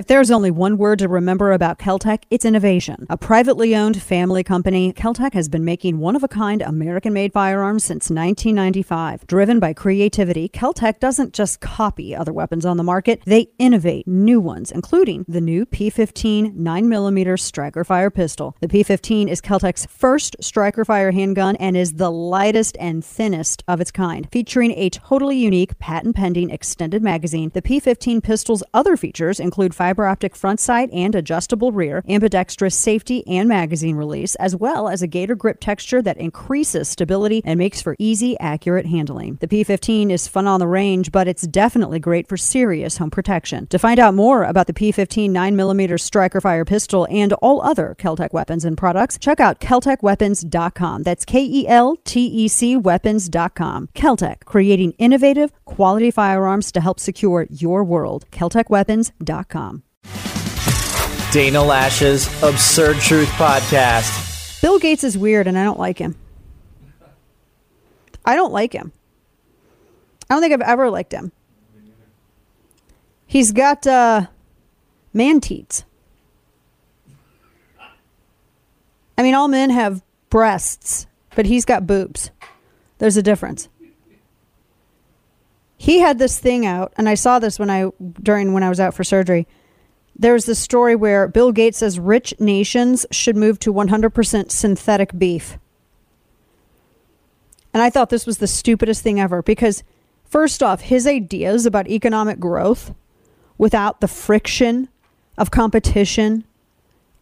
If there's only one word to remember about Keltec, it's innovation. A privately owned family company, Keltec has been making one of a kind American made firearms since 1995. Driven by creativity, Keltec doesn't just copy other weapons on the market, they innovate new ones, including the new P15 9mm striker fire pistol. The P15 is Keltec's first striker fire handgun and is the lightest and thinnest of its kind. Featuring a totally unique patent pending extended magazine, the P15 pistol's other features include fire fiber optic front sight and adjustable rear, ambidextrous safety and magazine release, as well as a gator grip texture that increases stability and makes for easy, accurate handling. The P15 is fun on the range, but it's definitely great for serious home protection. To find out more about the P15 9mm striker fire pistol and all other Keltec weapons and products, check out KeltecWeapons.com. That's K E L T E C weapons.com. Keltec, creating innovative, quality firearms to help secure your world. KeltecWeapons.com. Dana Loesch's Absurd Truth Podcast. Bill Gates is weird and I don't like him. I don't like him. I don't think I've ever liked him. He's got uh, man teats. I mean, all men have breasts, but he's got boobs. There's a difference. He had this thing out, and I saw this when I during when I was out for surgery there's the story where Bill Gates says rich nations should move to 100% synthetic beef. And I thought this was the stupidest thing ever because, first off, his ideas about economic growth without the friction of competition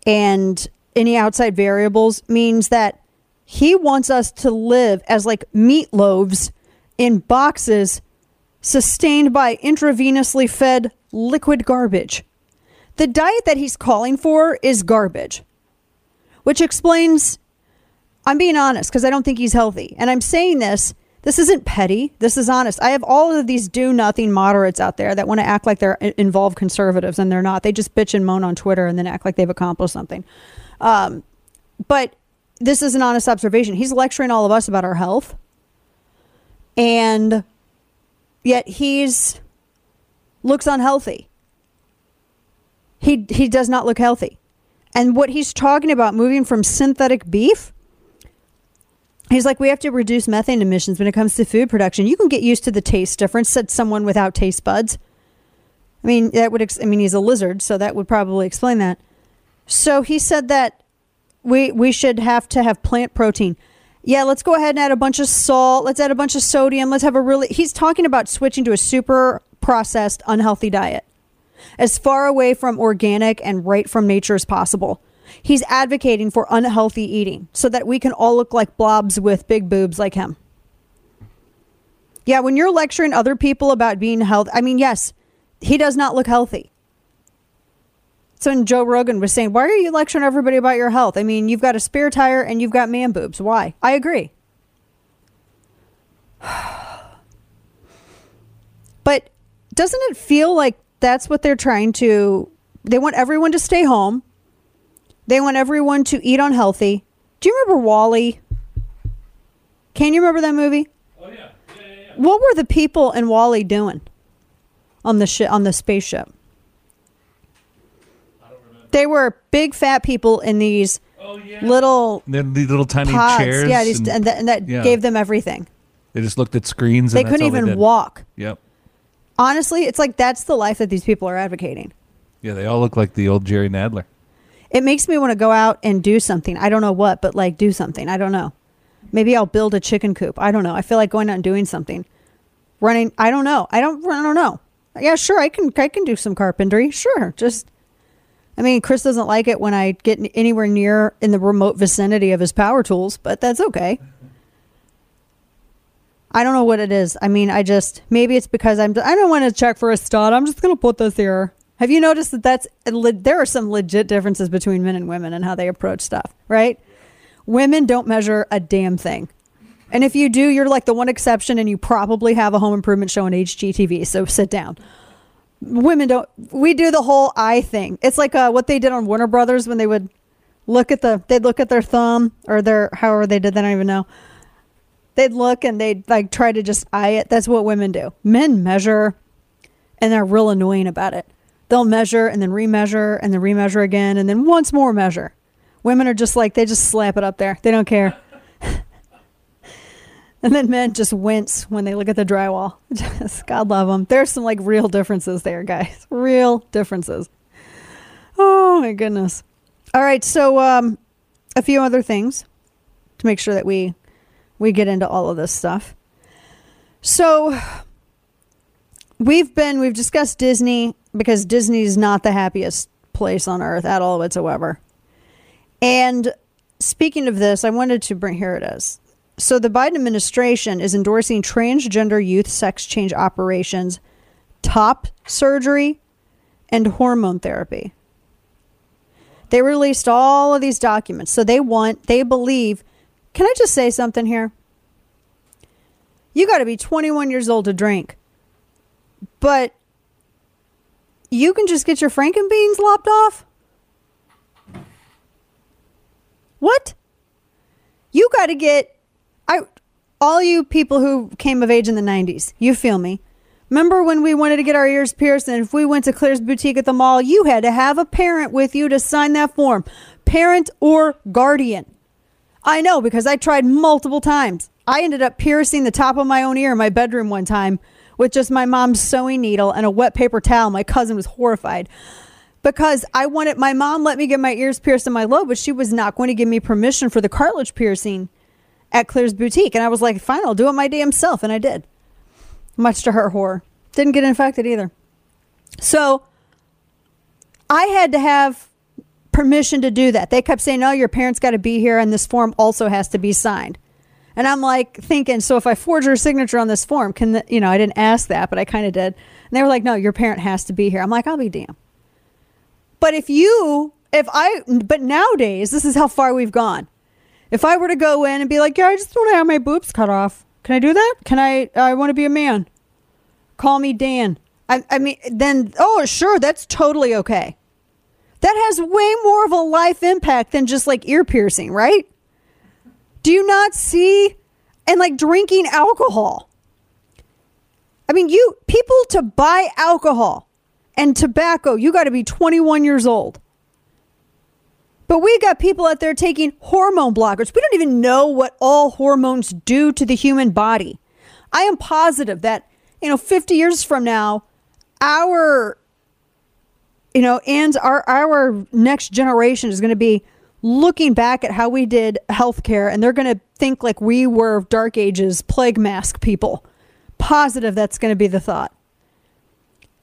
and any outside variables means that he wants us to live as like meatloaves in boxes sustained by intravenously fed liquid garbage. The diet that he's calling for is garbage, which explains, I'm being honest because I don't think he's healthy. And I'm saying this, this isn't petty. This is honest. I have all of these do nothing moderates out there that want to act like they're involved conservatives and they're not. They just bitch and moan on Twitter and then act like they've accomplished something. Um, but this is an honest observation. He's lecturing all of us about our health. And yet he's looks unhealthy. He he does not look healthy. And what he's talking about moving from synthetic beef He's like, we have to reduce methane emissions when it comes to food production. You can get used to the taste difference, said someone without taste buds. I mean, that would, ex- I mean, he's a lizard, so that would probably explain that. So he said that we, we should have to have plant protein. Yeah, let's go ahead and add a bunch of salt. Let's add a bunch of sodium. Let's have a really, he's talking about switching to a super processed, unhealthy diet as far away from organic and right from nature as possible. He's advocating for unhealthy eating so that we can all look like blobs with big boobs like him. Yeah, when you're lecturing other people about being healthy, I mean, yes, he does not look healthy. So when Joe Rogan was saying, why are you lecturing everybody about your health? I mean, you've got a spare tire and you've got man boobs. Why? I agree. but doesn't it feel like that's what they're trying to they want everyone to stay home. They want everyone to eat unhealthy. Do you remember WALL-E? Can you remember that movie? Oh yeah. Yeah, yeah, yeah. What were the people in WALL-E doing on the shi on the spaceship? I don't remember. They were big fat people in these Oh yeah. little They these little tiny pods. chairs. yeah, these, and and, that, and that yeah. gave them everything. they just looked at screens. They and couldn't all even did. walk. Yep. Honestly, it's like that's the life that these people are advocating. Yeah, they all look like the old Jerry Nadler. It makes me want to go out and do something. I don't know what, but like do something. I don't know. Maybe I'll build a chicken coop. I don't know. I feel like going out and doing something. Running. I don't know. I don't. I don't know. Yeah, sure. I can. I can do some carpentry. Sure. Just. I mean, Chris doesn't like it when I get anywhere near in the remote vicinity of his power tools, but that's okay. I don't know what it is. I mean, I just maybe it's because I'm. I don't want to check for a stud. I'm just gonna put this here. Have you noticed that that's there are some legit differences between men and women and how they approach stuff, right? Women don't measure a damn thing. And if you do, you're like the one exception and you probably have a home improvement show on HGTV, so sit down. Women don't we do the whole eye thing. It's like uh, what they did on Warner Brothers when they would look at the they'd look at their thumb or their however they did that, I don't even know. They'd look and they'd like try to just eye it. That's what women do. Men measure and they're real annoying about it. they'll measure and then remeasure and then remeasure again and then once more measure. Women are just like, they just slap it up there. They don't care. and then men just wince when they look at the drywall. Just, God love them. There's some like real differences there, guys. Real differences. Oh my goodness. All right, so um, a few other things to make sure that we we get into all of this stuff. So we've been we've discussed Disney because Disney's not the happiest place on earth at all whatsoever. And speaking of this, I wanted to bring here it is. So the Biden administration is endorsing transgender youth sex change operations, top surgery, and hormone therapy. They released all of these documents. So they want, they believe. Can I just say something here? You got to be 21 years old to drink. But you can just get your frankenbeans lopped off? What? You got to get I all you people who came of age in the 90s. You feel me? Remember when we wanted to get our ears pierced and if we went to Claire's boutique at the mall, you had to have a parent with you to sign that form. Parent or guardian. I know because I tried multiple times. I ended up piercing the top of my own ear in my bedroom one time with just my mom's sewing needle and a wet paper towel. My cousin was horrified because I wanted my mom let me get my ears pierced in my lobe, but she was not going to give me permission for the cartilage piercing at Claire's boutique. And I was like, fine, I'll do it my damn self. And I did much to her horror. Didn't get infected either. So I had to have permission to do that. They kept saying, no, your parents got to be here, and this form also has to be signed. And I'm like thinking, so if I forge her signature on this form, can the, you know, I didn't ask that, but I kind of did. And they were like, no, your parent has to be here. I'm like, I'll be damned. But if you, if I, but nowadays, this is how far we've gone. If I were to go in and be like, yeah, I just want to have my boobs cut off, can I do that? Can I? I want to be a man. Call me Dan. I, I mean, then oh sure, that's totally okay. That has way more of a life impact than just like ear piercing, right? Do you not see? And like drinking alcohol. I mean, you people to buy alcohol and tobacco, you got to be 21 years old. But we got people out there taking hormone blockers. We don't even know what all hormones do to the human body. I am positive that, you know, 50 years from now, our, you know, and our, our next generation is going to be looking back at how we did healthcare and they're going to think like we were dark ages plague mask people. Positive that's going to be the thought.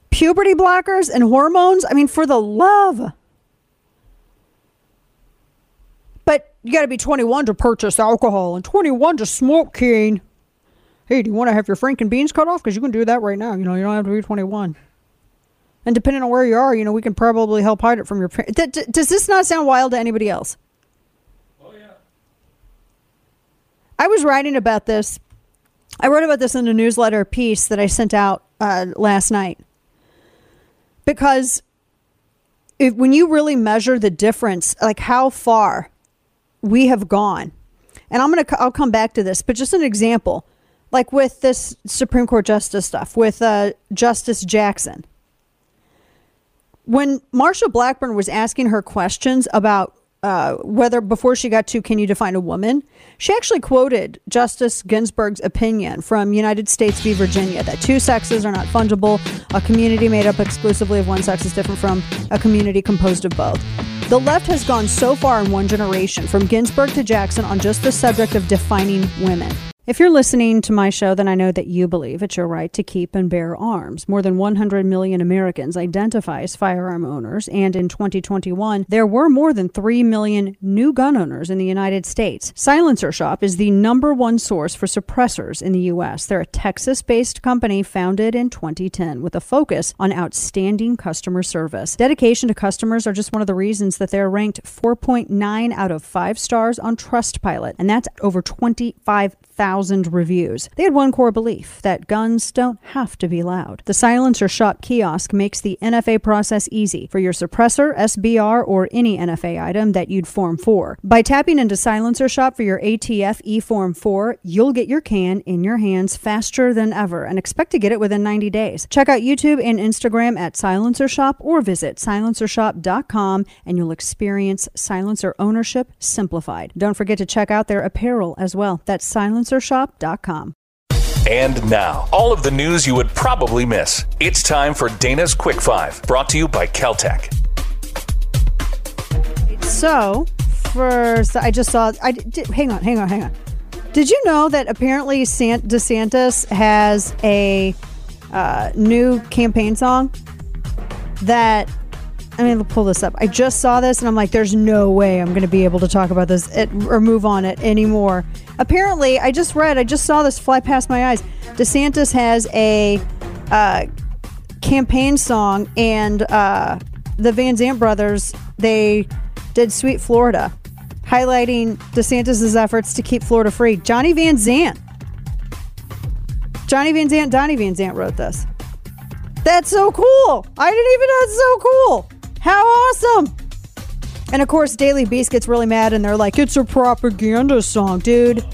Puberty blockers and hormones, I mean, for the love But you got to be 21 to purchase alcohol and 21 to smoke king. Hey, do you want to have your Franken beans cut off? Because you can do that right now. You know, you don't have to be 21. And depending on where you are, you know, we can probably help hide it from your parents. D- d- does this not sound wild to anybody else? Oh, yeah. I was writing about this. I wrote about this in a newsletter piece that I sent out uh, last night. Because if, when you really measure the difference, like how far we have gone. And I'm going to I'll come back to this, but just an example. Like with this Supreme Court justice stuff with uh, Justice Jackson. When Marsha Blackburn was asking her questions about uh, whether before she got to can you define a woman, she actually quoted Justice Ginsburg's opinion from United States v. Virginia that two sexes are not fungible. A community made up exclusively of one sex is different from a community composed of both. The left has gone so far in one generation, from Ginsburg to Jackson, on just the subject of defining women. If you're listening to my show, then I know that you believe it's your right to keep and bear arms. More than 100 million Americans identify as firearm owners, and in 2021, there were more than 3 million new gun owners in the United States. Silencer Shop is the number one source for suppressors in the U.S. They're a Texas based company founded in 2010 with a focus on outstanding customer service. Dedication to customers are just one of the reasons that they're ranked 4.9 out of 5 stars on Trustpilot, and that's over 25,000 1,000 reviews. They had one core belief that guns don't have to be loud. The Silencer Shop kiosk makes the NFA process easy for your suppressor, SBR, or any NFA item that you'd form for. By tapping into Silencer Shop for your ATF E Form 4, you'll get your can in your hands faster than ever and expect to get it within 90 days. Check out YouTube and Instagram at Silencer Shop or visit silencershop.com and you'll experience silencer ownership simplified. Don't forget to check out their apparel as well. That's silencershop.com. And now, all of the news you would probably miss. It's time for Dana's Quick Five, brought to you by Keltec. So, first, I just saw. I did, hang on, hang on, hang on. Did you know that apparently Sant, DeSantis has a uh, new campaign song that? I mean, pull this up. I just saw this and I'm like, there's no way I'm going to be able to talk about this it, or move on it anymore. Apparently, I just read, I just saw this fly past my eyes. DeSantis has a uh, campaign song, and uh, the Van Zant brothers, they did Sweet Florida, highlighting DeSantis' efforts to keep Florida free. Johnny Van Zant. Johnny Van Zant, Donnie Van Zant wrote this. That's so cool. I didn't even know it's so cool. How awesome. And of course, Daily Beast gets really mad and they're like, it's a propaganda song, dude.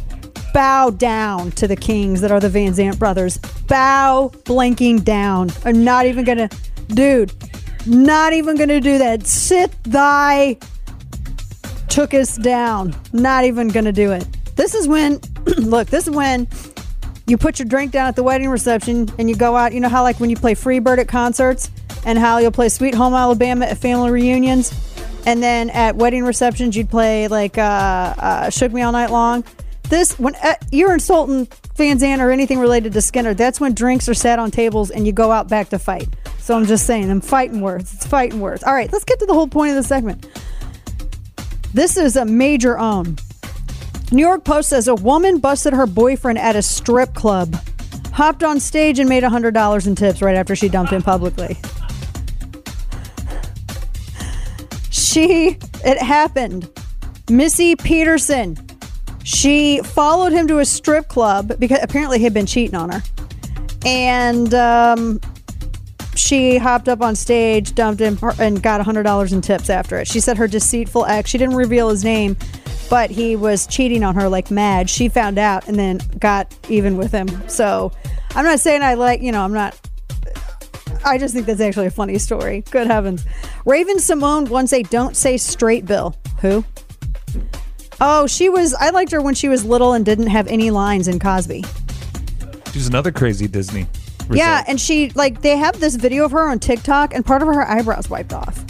Bow down to the kings that are the Van Zant brothers. Bow blinking down. I'm not even gonna, dude, not even gonna do that. Sit thy took us down. Not even gonna do it. This is when, look, this is when you put your drink down at the wedding reception and you go out. You know how, like, when you play Freebird at concerts and how you'll play Sweet Home Alabama at family reunions? And then at wedding receptions, you'd play, like, uh, uh, Shook Me All Night Long. This, when uh, you're insulting Van Zant or anything related to Skynyrd, that's when drinks are sat on tables and you go out back to fight. So I'm just saying, I'm fighting words. It's fighting words. All right, let's get to the whole point of the segment. This is a major own. New York Post says a woman busted her boyfriend at a strip club, hopped on stage and made $100 in tips right after she dumped him publicly. She, it happened. Missy Peterson, she followed him to a strip club because apparently he had been cheating on her. And um, she hopped up on stage, dumped him, and got $100 in tips after it. She said her deceitful ex, she didn't reveal his name, but he was cheating on her like mad. She found out and then got even with him. So I'm not saying I like, you know, I'm not. I just think that's actually a funny story. Good heavens. Raven-Symoné wants a don't say straight bill. Who? Oh, she was. I liked her when she was little and didn't have any lines in Cosby. She's another crazy Disney. result. Yeah, and she like they have this video of her on TikTok, and part of her eyebrows wiped off.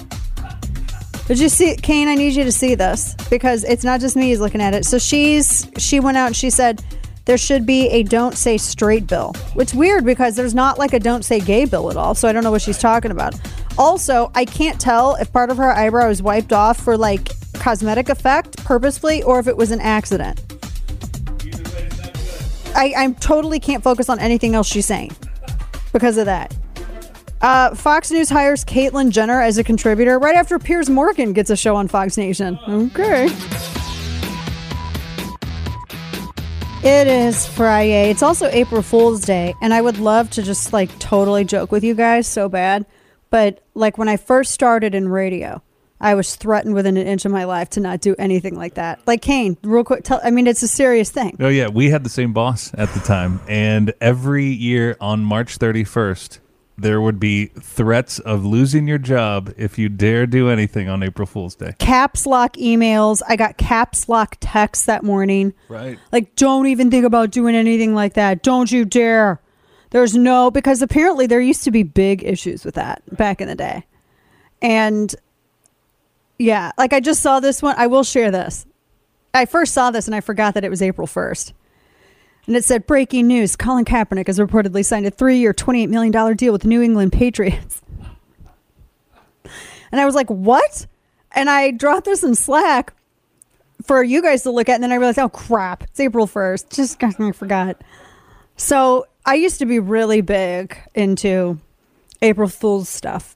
Did you see, Kane? I need you to see this because it's not just me who's looking at it. So she's she went out and she said there should be a don't say straight bill. It's weird because there's not like a don't say gay bill at all. So I don't know what she's talking about. Also, I can't tell if part of her eyebrow is wiped off for like cosmetic effect purposefully or if it was an accident. I, I totally can't focus on anything else she's saying because of that. Uh, Fox News hires Caitlyn Jenner as a contributor right after Piers Morgan gets a show on Fox Nation. Okay. It is Friday. It's also April Fool's Day, and I would love to just like totally joke with you guys so bad. But like when I first started in radio, I was threatened within an inch of my life to not do anything like that. Like Kane, real quick, tell, I mean, it's a serious thing. Oh yeah, we had the same boss at the time, and every year on March 31st, there would be threats of losing your job if you dare do anything on April Fool's Day. Caps lock emails. I got caps lock texts that morning. Right. Like, don't even think about doing anything like that. Don't you dare. There's no, because apparently there used to be big issues with that back in the day. And yeah, like I just saw this one. I will share this. I first saw this and I forgot that it was April 1st. And it said breaking news Colin Kaepernick has reportedly signed a three year, $28 million deal with the New England Patriots. And I was like, what? And I dropped this in Slack for you guys to look at. And then I realized, oh, crap. It's April 1st. Just I forgot. So I used to be really big into April Fool's stuff.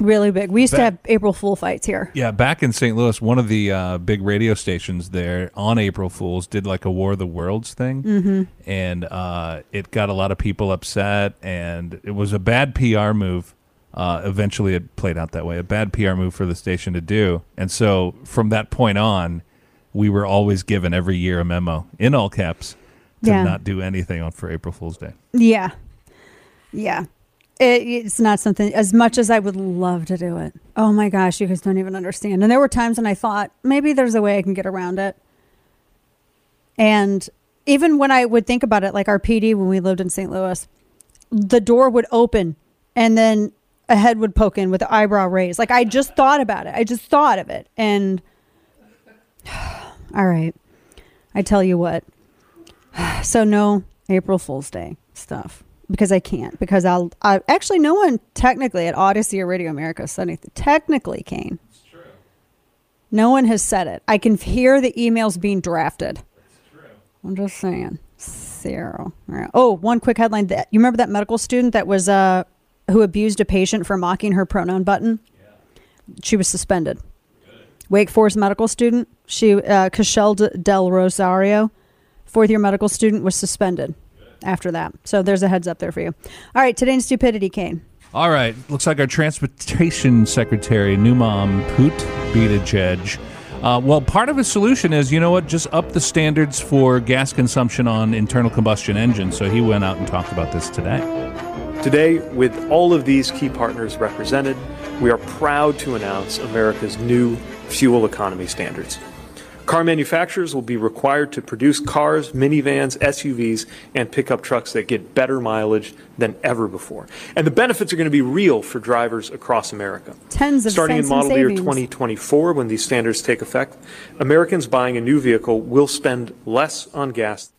Really big. We used to have April Fool fights here. Yeah, back in St. Louis, one of the uh, big radio stations there on April Fools did like a War of the Worlds thing, mm-hmm. and uh, it got a lot of people upset, and it was a bad PR move. Uh, eventually, it played out that way. A bad PR move for the station to do, and so from that point on, we were always given every year a memo in all caps to Yeah. not do anything on for April Fool's Day. Yeah. Yeah. It, it's not something as much as I would love to do it. Oh my gosh, you guys don't even understand. And there were times when I thought maybe there's a way I can get around it. And even when I would think about it, like our PD when we lived in St. Louis, the door would open and then a head would poke in with the eyebrow raised. Like I just thought about it. I just thought of it. And all right. I tell you what. So no April Fool's Day stuff because I can't because I'll I actually no one technically at Odyssey or Radio America said anything. Technically, Kane. It's true. No one has said it. I can hear the emails being drafted. It's true. I'm just saying. Zero. Right. Oh, one quick headline. That you remember that medical student that was uh who abused a patient for mocking her pronoun button? Yeah. She was suspended. Wake Forest medical student. She uh, Cashel Del Rosario, fourth year medical student, was suspended after that. So there's a heads up there for you. All right, today in stupidity, Kane. All right. Looks like our transportation secretary, Numam Poot Buttigieg. Uh, well, part of his solution is, you know what, just up the standards for gas consumption on internal combustion engines. So he went out and talked about this today. Today, with all of these key partners represented, we are proud to announce America's new fuel economy standards. Car manufacturers will be required to produce cars, minivans, SUVs, and pickup trucks that get better mileage than ever before. And the benefits are going to be real for drivers across America. Tens of Starting in cents in model year 2024, when these standards take effect, Americans buying a new vehicle will spend less on gas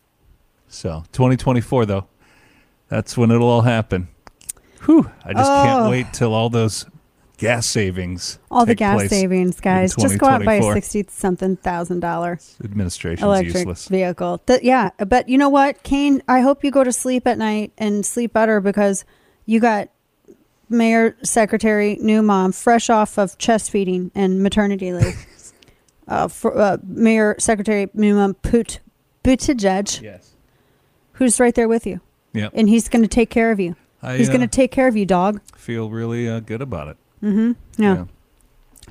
So 2024, though, that's when it'll all happen. Whew. I just Oh. can't wait till all those gas savings. All the gas savings, guys. Just go out and buy a 2024. sixty something thousand dollar Administration's electric useless. vehicle. Th- yeah, but you know what, Kane? I hope you go to sleep at night and sleep better because you got Mayor Secretary Newmom fresh off of chest feeding and maternity leave. uh, for, uh, Mayor Secretary Newmom Put Buttigieg, Yes. who's right there with you, Yep. and he's going to take care of you. I he's going uh, to take care of you, dog. feel really uh, good about it. Mm-hmm. Yeah.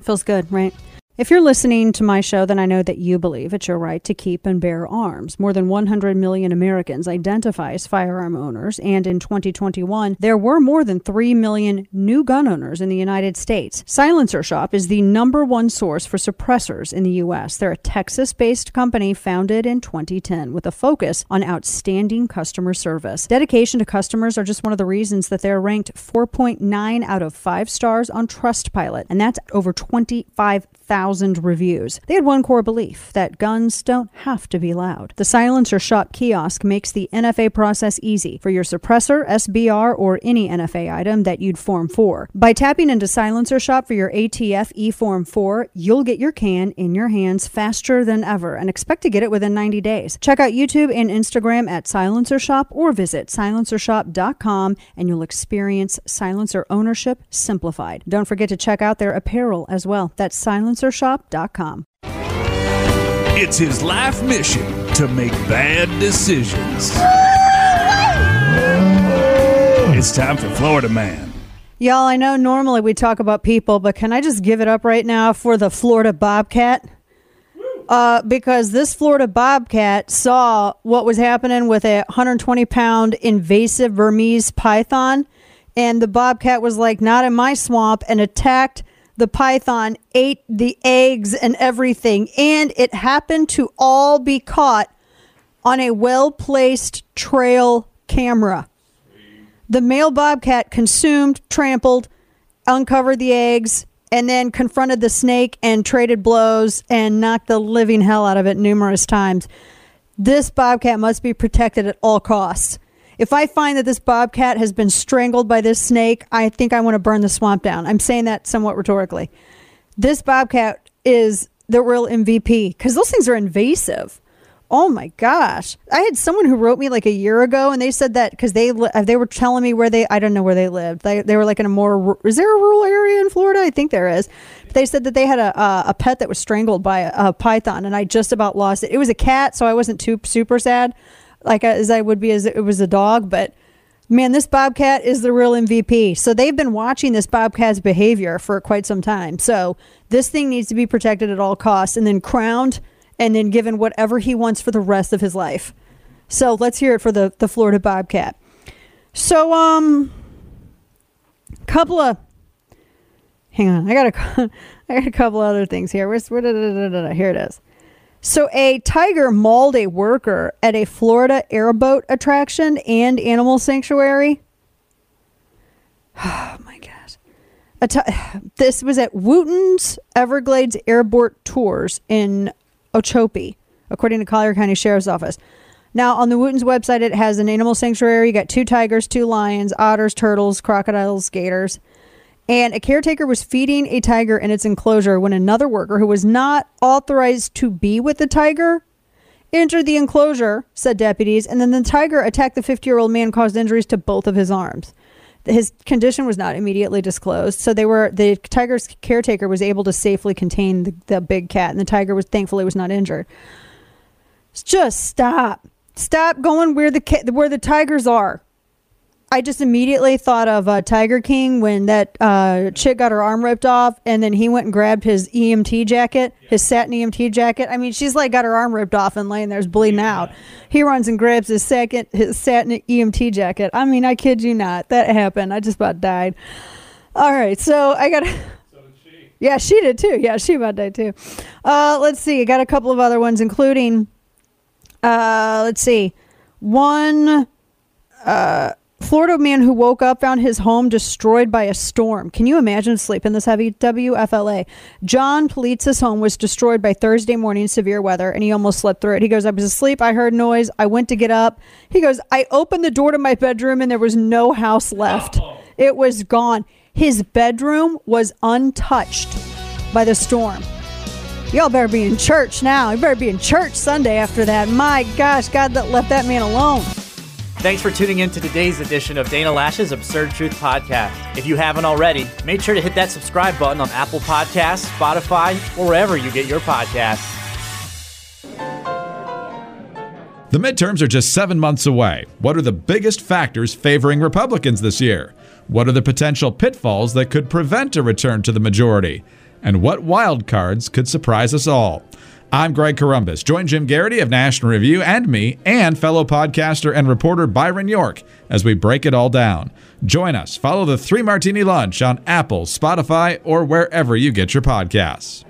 Feels good, right? If you're listening to my show, then I know that you believe it's your right to keep and bear arms. More than 100 million Americans identify as firearm owners, and in 2021, there were more than 3 million new gun owners in the United States. Silencer Shop is the number one source for suppressors in the U.S. They're a Texas based company founded in 2010 with a focus on outstanding customer service. Dedication to customers are just one of the reasons that they're ranked 4.9 out of 5 stars on Trustpilot, and that's over 25,000 reviews. They had one core belief that guns don't have to be loud. The Silencer Shop kiosk makes the NFA process easy for your suppressor, SBR, or any NFA item that you'd form for. By tapping into Silencer Shop for your ATF E Form 4, you'll get your can in your hands faster than ever and expect to get it within 90 days. Check out YouTube and Instagram at Silencer Shop or visit silencershop.com and you'll experience silencer ownership simplified. Don't forget to check out their apparel as well. That's silencershop.com. It's his life mission to make bad decisions. It's time for Florida Man. Y'all, I know normally we talk about people, but can I just give it up right now for the Florida Bobcat? Uh, because this Florida Bobcat saw what was happening with a 120 pound invasive Burmese python, and the Bobcat was like, not in my swamp, and attacked the python, ate the eggs and everything, and it happened to all be caught on a well placed trail camera. The male bobcat consumed, trampled, uncovered the eggs, and then confronted the snake and traded blows and knocked the living hell out of it numerous times. This bobcat must be protected at all costs. If I find that this bobcat has been strangled by this snake, I think I want to burn the swamp down. I'm saying that somewhat rhetorically. This bobcat is the real MVP because those things are invasive. Oh my gosh! I had someone who wrote me like a year ago, and they said that because they they were telling me where they I don't know where they lived. They they were like in a more is there a rural area in Florida? I think there is. But they said that they had a a, a pet that was strangled by a, a python, and I just about lost it. It was a cat, so I wasn't too super sad, like as I would be as it was a dog, but. Man, this bobcat is the real MVP. So they've been watching this bobcat's behavior for quite some time. So this thing needs to be protected at all costs and then crowned and then given whatever he wants for the rest of his life. So let's hear it for the, the Florida bobcat. So, um, couple of, hang on, I got a, I got a couple other things here. Where's, where, da, da, da, here it is. So, a tiger mauled a worker at a Florida airboat attraction and animal sanctuary. Oh my gosh. This was at Wooten's Everglades Airboat Tours in Ochopee, according to Collier County Sheriff's Office. Now, on the Wooten's website, it has an animal sanctuary. You got two tigers, two lions, otters, turtles, crocodiles, gators. And a caretaker was feeding a tiger in its enclosure when another worker who was not authorized to be with the tiger entered the enclosure, said deputies, and then the tiger attacked the 50 year old man, caused injuries to both of his arms. His condition was not immediately disclosed, so they were the tiger's caretaker was able to safely contain the, the big cat, and the tiger was thankfully was not injured. Just stop, stop going where the where the tigers are. I just immediately thought of uh, Tiger King when that uh, chick got her arm ripped off, and then he went and grabbed his EMT jacket, his satin EMT jacket. I mean, she's like got her arm ripped off and laying there's bleeding out. He runs and grabs his second his satin EMT jacket. I mean, I kid you not, that happened. I just about died. All right, so I got. Yeah, she did too. Yeah, she about died too. Uh, let's see. I got a couple of other ones, including. Uh, let's see. One. Uh, Florida man who woke up found his home destroyed by a storm. Can you imagine sleeping this heavy? WFLA. John Politz's home was destroyed by Thursday morning severe weather and he almost slept through it. He goes, I was asleep. I heard noise. I went to get up. He goes, I opened the door to my bedroom and there was no house left. Oh. It was gone. His bedroom was untouched by the storm. Y'all better be in church now. You better be in church Sunday after that. My gosh, God that left that man alone. Thanks for tuning in to today's edition of Dana Loesch's Absurd Truth Podcast. If you haven't already, make sure to hit that subscribe button on Apple Podcasts, Spotify, or wherever you get your podcasts. The midterms are just seven months away. What are the biggest factors favoring Republicans this year? What are the potential pitfalls that could prevent a return to the majority? And what wild cards could surprise us all? I'm Greg Corombus. Join Jim Geraghty of National Review and me and fellow podcaster and reporter Byron York as we break it all down. Join us. Follow the Three Martini Lunch on Apple, Spotify, or wherever you get your podcasts.